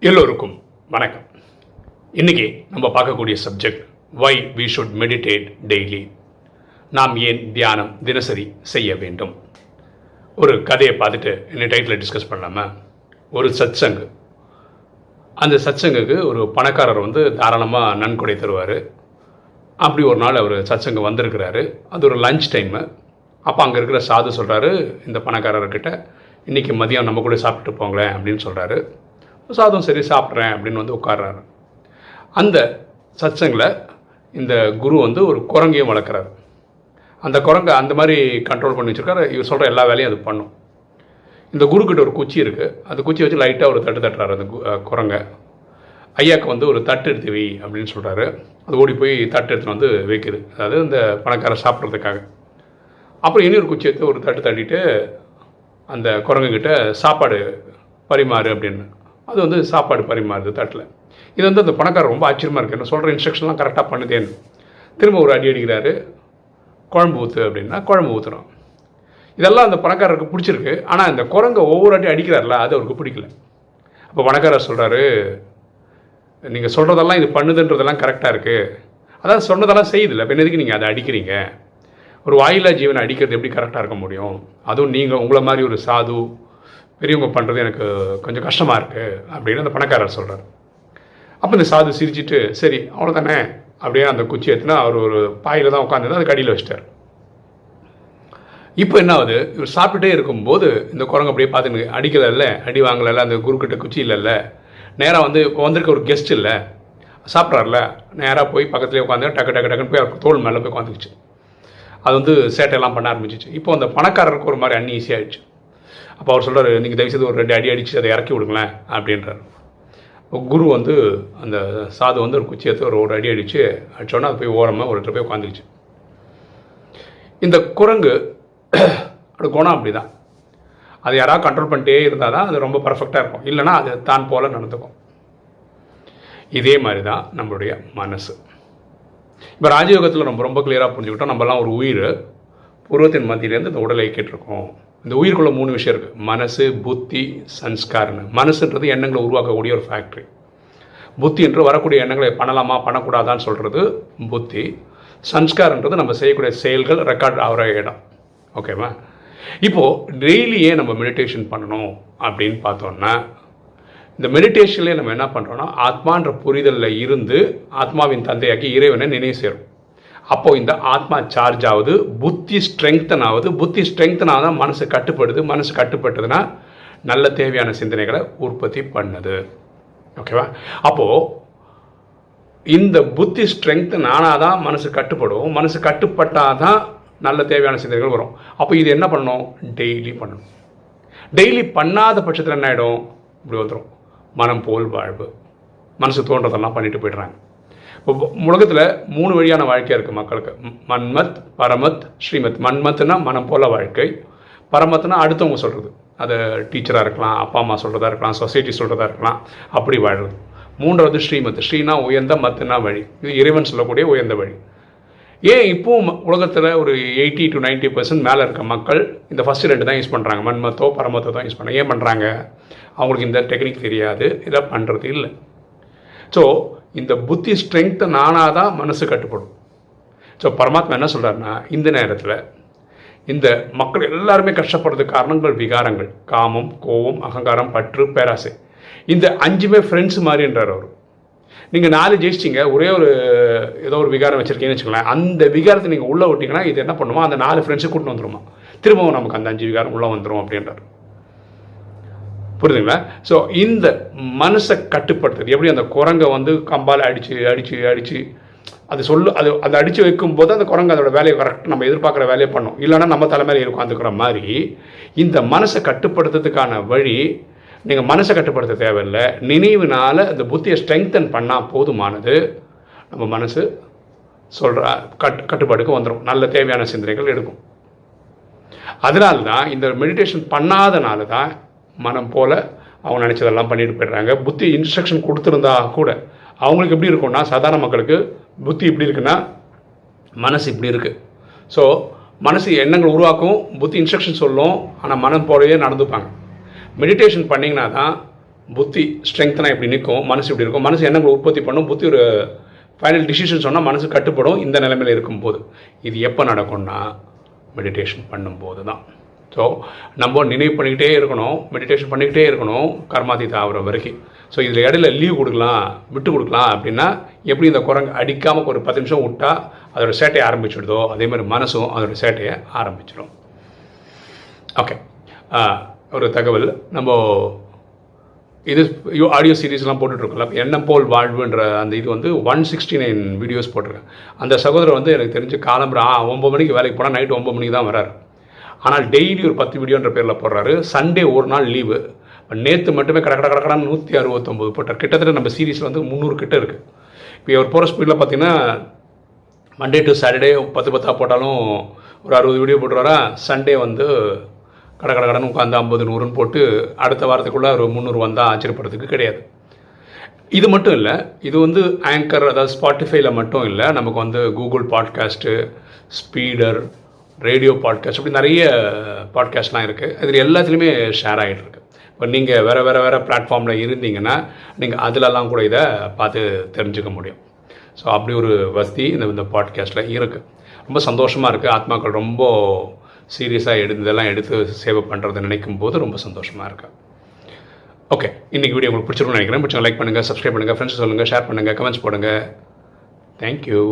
எல்லோருக்கும் வணக்கம். இன்னைக்கு நம்ம பார்க்கக்கூடிய subject why we should meditate daily நாம் ஏன் தியானம் தினசரி செய்ய வேண்டும்? ஒரு கதையை பார்த்துட்டு என்ன டைட்டில் டிஸ்கஸ் பண்ணலாமா? ஒரு சத்சங்கு. அந்த சத்சங்குக்கு ஒரு பணக்காரர் வந்து தாராளமாக நன்கொடை தருவார். அப்படி ஒரு நாள் அவர் சச்சங்கு வந்திருக்கிறாரு. அது ஒரு லஞ்ச் டைமு அப்போ அங்கே இருக்கிற சாது சொல்கிறாரு இந்த பணக்காரர்கிட்ட இன்றைக்கி மதியம் நம்ம கூட சாப்பிட்டு போங்களேன் அப்படின்னு சொல்கிறாரு சாதம் சரி சாப்பிட்றேன் அப்படின்னு வந்து உட்கார்றாரு. அந்த சச்சங்கில் இந்த குரு வந்து ஒரு குரங்கையும் வளர்க்குறாரு. அந்த குரங்கை அந்த மாதிரி கண்ட்ரோல் பண்ணி வச்சுருக்காரு. இவர் சொல்கிற எல்லா வேலையும் அது பண்ணும். இந்த குருக்கிட்ட ஒரு குச்சி இருக்குது அந்த குச்சி வச்சு லைட்டாக ஒரு தட்டு தட்டுறாரு அந்த கு- குரங்கை. ஐயாக்கு வந்து ஒரு தட்டு எடுத்து வை அப்படின்னு சொல்கிறாரு அது ஓடி போய் தட்டு எடுத்துன்னு வந்து வைக்குது. அதாவது இந்த பணக்காரர் சாப்பிட்றதுக்காக. அப்புறம் இனி ஒரு குச்சி எடுத்து ஒரு தட்டு தட்டிட்டு அந்த குரங்குகிட்ட சாப்பாடு பரிமாறு அப்படின்னு. அது வந்து சாப்பாடு பரிமாறுது தட்டில். இது வந்து அந்த பணக்காரர் ரொம்ப ஆச்சரியமாக இருக்குது என்ன சொல்கிற இன்ஸ்ட்ரக்ஷன்லாம் கரெக்டாக பண்ணுதேன்னு. திரும்ப ஒரு அடி அடிக்கிறாரு. குழம்பு ஊற்று அப்படின்னா குழம்பு ஊற்றுறோம் இதெல்லாம் அந்த பணக்காரருக்கு பிடிச்சிருக்கு. ஆனால் இந்த குரங்கை ஒவ்வொரு அடி அடிக்கிறார்ல அது அவருக்கு பிடிக்கல. அப்போ பணக்காரர் சொல்கிறாரு நீங்கள் சொல்கிறதெல்லாம் இது பண்ணுதுன்றதெல்லாம் கரெக்டாக இருக்குது அதான் சொன்னதெல்லாம் செய்யுதில்ல. இப்போ எதுக்கு நீங்கள் அதை அடிக்கிறீங்க? ஒரு வாயிலா ஜீவனை அடிக்கிறது எப்படி கரெக்டாக இருக்க முடியும்? அதுவும் நீங்கள் உங்களை மாதிரி ஒரு சாது பெரியவங்க பண்ணுறது எனக்கு கொஞ்சம் கஷ்டமாக இருக்குது அப்படின்னு அந்த பணக்காரர் சொல்கிறார் அப்போ இந்த சாது சிரிச்சிட்டு சரி அவ்வளோதானே அப்படியே அந்த குச்சி எடுத்துனா அவர் ஒரு பாயில் தான் உட்காந்துருந்தா அது கடியில் வச்சிட்டார். இப்போ என்ன ஆகுது? இவர் சாப்பிட்டுட்டே இருக்கும்போது இந்த குரங்கு அப்படியே பார்த்துன்னு அடிக்கலைல்ல அடி வாங்கலைல்ல அந்த குறுக்கிட்ட குச்சி இல்லைல்ல நேராக வந்து இப்போ வந்திருக்க ஒரு கெஸ்ட் இல்லை. சாப்பிட்றாருல. நேராக போய் பக்கத்துலேயே உட்காந்து டக்கு டக்கு டக்குன்னு போய் அவர் தோல் மேலே போய் உட்காந்துக்குச்சு. அது வந்து சேட்டையெல்லாம் பண்ண ஆரம்பிச்சிச்சு. இப்போ அந்த பணக்காரருக்கு ஒரு மாதிரி அன்னி ஈஸியாகிடுச்சு அப்போ அவர் சொல்கிறார் நீங்கள் தயவுசெய்து ஒரு ரெண்டு அடி அடித்து அதை இறக்கி விடுங்களேன் அப்படின்றார். குரு வந்து அந்த சாது வந்து ஒரு குச்சி எடுத்து ஒரு ஒரு அடி அடித்து அடிச்சோன்னா அது போய் ஓரமாக ஒரு போய் உட்காந்துக்குச்சு. இந்த குரங்கு அப்படி குணம் அப்படி தான் அது யாராவது கண்ட்ரோல் பண்ணிட்டே இருந்தால் தான் அது ரொம்ப பர்ஃபெக்டாக இருக்கும். இல்லைன்னா அது தான் போல் நடந்துக்கும். இதே மாதிரி தான் நம்மளுடைய மனசு. இப்போ ராஜயோகத்தில் நம்ம ரொம்ப கிளியராக புரிஞ்சுக்கிட்டோம் நம்மலாம் ஒரு உயிர். பூர்வத்தின் மத்தியிலேருந்து இந்த உடலை கேட்டிருக்கோம் இந்த உயிருக்குள்ள மூணு விஷயம் இருக்குது மனசு புத்தி சன்ஸ்காரன்னு மனசுன்றது எண்ணங்களை உருவாக்கக்கூடிய ஒரு ஃபேக்ட்ரி புத்தி என்று வரக்கூடிய எண்ணங்களை பண்ணலாமா பண்ணக்கூடாதான்னு சொல்கிறது புத்தி. சன்ஸ்காரன்றது நம்ம செய்யக்கூடிய செயல்கள் ரெக்கார்ட் ஆகிற இடம். ஓகேவா இப்போது டெய்லி ஏன் நம்ம மெடிடேஷன் பண்ணணும் அப்படின்னு பார்த்தோன்னா இந்த மெடிடேஷன்லேயே நம்ம என்ன பண்ணுறோம்னா ஆத்மான்ற புரிதலில் இருந்து ஆத்மாவின் தந்தையாக்கி இறைவனை நினைவு சேரும் அப்போது இந்த ஆத்மா சார்ஜ் ஆகுது புத்தி ஸ்ட்ரெங்தன் ஆகுது புத்தி ஸ்ட்ரெங்தன் ஆகுது மனசு கட்டுப்படுது. மனசு கட்டுப்பட்டதுன்னா நல்ல தேவையான சிந்தனைகளை உற்பத்தி பண்ணுது. ஓகேவா அப்போது இந்த புத்தி ஸ்ட்ரெங்தன் ஆனால் தான் மனசு கட்டுப்படும். மனசு கட்டுப்பட்டால் தான் நல்ல தேவையான சிந்தனைகள் வரும். அப்போ இது என்ன பண்ணணும் டெய்லி பண்ணணும் டெய்லி பண்ணாத பட்சத்தில் என்ன ஆகிடும் இப்படி வந்துடும் மனம் போல் வாழ்வு. மனசு தோன்றதெல்லாம் பண்ணிட்டு போயிடுறாங்க. இப்போ உலகத்தில் மூணு வழியான வாழ்க்கையாக இருக்குது மக்களுக்கு. மன்மத் பரமத் ஸ்ரீமத். மன்மத்னா மனம் போல வாழ்க்கை. பரமத்னா அடுத்தவங்க சொல்கிறது அது டீச்சராக இருக்கலாம் அப்பா அம்மா சொல்கிறதா இருக்கலாம் சொசைட்டி சொல்கிறதா இருக்கலாம் அப்படி வாழ்கிறது மூன்றாவது ஸ்ரீமத். ஸ்ரீனா உயர்ந்த மத்துனா வழி. இது இறைவன் சொல்லக்கூடிய உயர்ந்த வழி. ஏன் இப்போவும் உலகத்தில் ஒரு எயிட்டி டு 90% பர்சன்ட் மேலே இருக்க மக்கள் இந்த ஃபஸ்ட் ரெண்டு தான் யூஸ் பண்ணுறாங்க மன்மத்தோ பரமத்தோ தான் யூஸ் பண்ணுறாங்க ஏன் பண்ணுறாங்க அவங்களுக்கு இந்த டெக்னிக் தெரியாது. இதை பண்ணுறது இல்லை. ஸோ இந்த புத்தி ஸ்ட்ரென்த்து நானாக தான் மனசு கட்டுப்படும். ஸோ பரமாத்மா என்ன சொல்கிறாருன்னா இந்த நேரத்தில் இந்த மக்கள் எல்லாருமே கஷ்டப்படுறதுக்கு காரணங்கள் விகாரங்கள். காமம் கோபம் அகங்காரம் பற்று பேராசை. இந்த அஞ்சுமே ஃப்ரெண்ட்ஸ் மாதிரின்றார் அவர். நீங்கள் நாலு ஜெயிச்சிங்க ஒரே ஒரு ஏதோ ஒரு விகாரம் வச்சுருக்கீங்கன்னு வச்சுக்கோங்களேன். அந்த விகாரத்தை நீங்கள் உள்ளே விட்டிங்கன்னா இது என்ன பண்ணுவோம் அந்த நாலு ஃப்ரெண்ட்ஸை கூட்டின்னு வந்துருமா? திரும்பவும் நமக்கு அந்த அஞ்சு விகாரம் உள்ளே வந்துடும் அப்படின்றார். புரியுதுங்களா? ஸோ இந்த மனசை கட்டுப்படுத்துறது எப்படி அந்த குரங்கை வந்து கம்பால் அடித்து அடித்து அடித்து அது சொல்லு அது அதை அடித்து வைக்கும்போது அந்த குரங்கு அதோட வேலையை கரெக்டாக நம்ம எதிர்பார்க்குற வேலையை பண்ணும். இல்லைன்னா நம்ம தலைமையில் உட்காந்துக்கிற மாதிரி இந்த மனசை கட்டுப்படுத்துறதுக்கான வழி நீங்கள் மனசை கட்டுப்படுத்த தேவையில்லை. நினைவுனால அந்த புத்தியை ஸ்ட்ரெங்தன் பண்ணால் போதுமானது. நம்ம மனசு சொல்கிற கட் கட்டுப்பாடுக்கு வந்துடும் நல்ல தேவையான சிந்தனைகள் எடுக்கும். அதனால தான் இந்த மெடிடேஷன் பண்ணாதனால தான் மனம் போல் அவங்க நினச்சதெல்லாம் பண்ணிட்டு போயிடுறாங்க. புத்தி இன்ஸ்ட்ரக்ஷன் கொடுத்துருந்தா கூட அவங்களுக்கு எப்படி இருக்கும்னா சாதாரண மக்களுக்கு புத்தி எப்படி இருக்குன்னா மனசு இப்படி இருக்குது ஸோ மனசு எண்ணங்கள் உருவாக்கும் புத்தி இன்ஸ்ட்ரக்ஷன் சொல்லும் ஆனால் மனம் போலவே நடந்துப்பாங்க. மெடிடேஷன் பண்ணிங்கன்னா தான் புத்தி ஸ்ட்ரெங்க்னா இப்படி நிற்கும் மனசு இப்படி இருக்கும். மனசு எண்ணங்களை உற்பத்தி பண்ணும்? புத்தி ஒரு ஃபைனல் டிசிஷன் சொன்னால் மனசு கட்டுப்படும் இந்த நிலைமையில் இருக்கும்போது. இது எப்போ நடக்கும்னா மெடிடேஷன் பண்ணும்போது தான் ஸோ நம்ம நினைவு பண்ணிக்கிட்டே இருக்கணும் மெடிடேஷன் பண்ணிக்கிட்டே இருக்கணும் கர்மாதீத ஆகிற வரைக்கும். ஸோ இதில் இடையில லீவ் கொடுக்கலாம் விட்டு கொடுக்கலாம் அப்படின்னா எப்படி இந்த குரங்கு அடிக்காமல் ஒரு பத்து நிமிஷம் விட்டால் அதோட சேட்டையை ஆரம்பிச்சுடுதோ? அதேமாதிரி மனசும் அதோட சேட்டையை ஆரம்பிச்சிடும் ஓகே ஒரு தகவல். நம்ம இது ஆடியோ சீரீஸ்லாம் போட்டுட்ருக்கோம்ல. எண்ணம் போல் வாழ்வுன்ற அந்த இது வந்து ஒன் சிக்ஸ்டி நைன் வீடியோஸ் போட்டிருக்கேன். அந்த சகோதரர் வந்து எனக்கு தெரிஞ்சு காலம்புற ஆ ஒம்பது மணிக்கு வேலைக்கு போனால் நைட்டு ஒம்பது மணிக்கு தான் வராரு. ஆனால் டெய்லி ஒரு பத்து வீடியோன்ற பேரில் போடுறாரு. சண்டே ஒரு நாள் லீவு நேற்று மட்டுமே கடை கடை நூற்றி அறுபத்தொம்பது போட்டார். கிட்டத்தட்ட நம்ம சீரீஸில் வந்து முந்நூறு கிட்ட இருக்குது இப்போ அவர் போகிற ஸ்பீடில் பார்த்தீங்கன்னா மண்டே டு சாட்டர்டே பத்து பத்தாக போட்டாலும் ஒரு அறுபது வீடியோ போட்டுருவாரா? சண்டே வந்து கடை கடை கடன் உட்காந்து ஐம்பது நூறுன்னு போட்டு அடுத்த வாரத்துக்குள்ளே ஒரு முந்நூறு வந்தால் ஆச்சரியப்படுறதுக்கு கிடையாது. இது மட்டும் இல்லை இது வந்து ஆங்கர் அதாவது ஸ்பாட்டிஃபைல மட்டும் இல்லை நமக்கு வந்து கூகுள் பாட்காஸ்ட்டு ஸ்பீடர் ரேடியோ பாட்காஸ்ட் அப்படி நிறைய பாட்காஸ்ட்லாம் இருக்குது இதில் எல்லாத்துலேயுமே ஷேர் ஆகிட்டு இருக்கு. இப்போ நீங்கள் வேறு வேறு வேறு பிளாட்ஃபார்மில் இருந்தீங்கன்னா நீங்கள் அதிலெல்லாம் கூட இதை பார்த்து தெரிஞ்சுக்க முடியும். ஸோ அப்படி ஒரு வசதி இந்த இந்த பாட்காஸ்ட்டில் இருக்குது ரொம்ப சந்தோஷமாக இருக்குது ஆத்மாக்கள் ரொம்ப சீரியஸாக எடுத்ததெல்லாம் எடுத்து சேவை பண்ணுறதை நினைக்கும் போது ரொம்ப சந்தோஷமாக இருக்குது ஓகே இன்றைக்கி வீடியோ உங்களுக்கு பிடிச்சிருக்கும்னு நினைக்கிறேன். பிடிச்சவங்க லைக் பண்ணுங்கள் சப்ஸ்கிரைப் பண்ணுங்கள் ஃப்ரெண்ட்ஸ் சொல்லுங்கள் ஷேர் பண்ணுங்கள் கமெண்ட்ஸ் போடுங்கள் தேங்க்யூ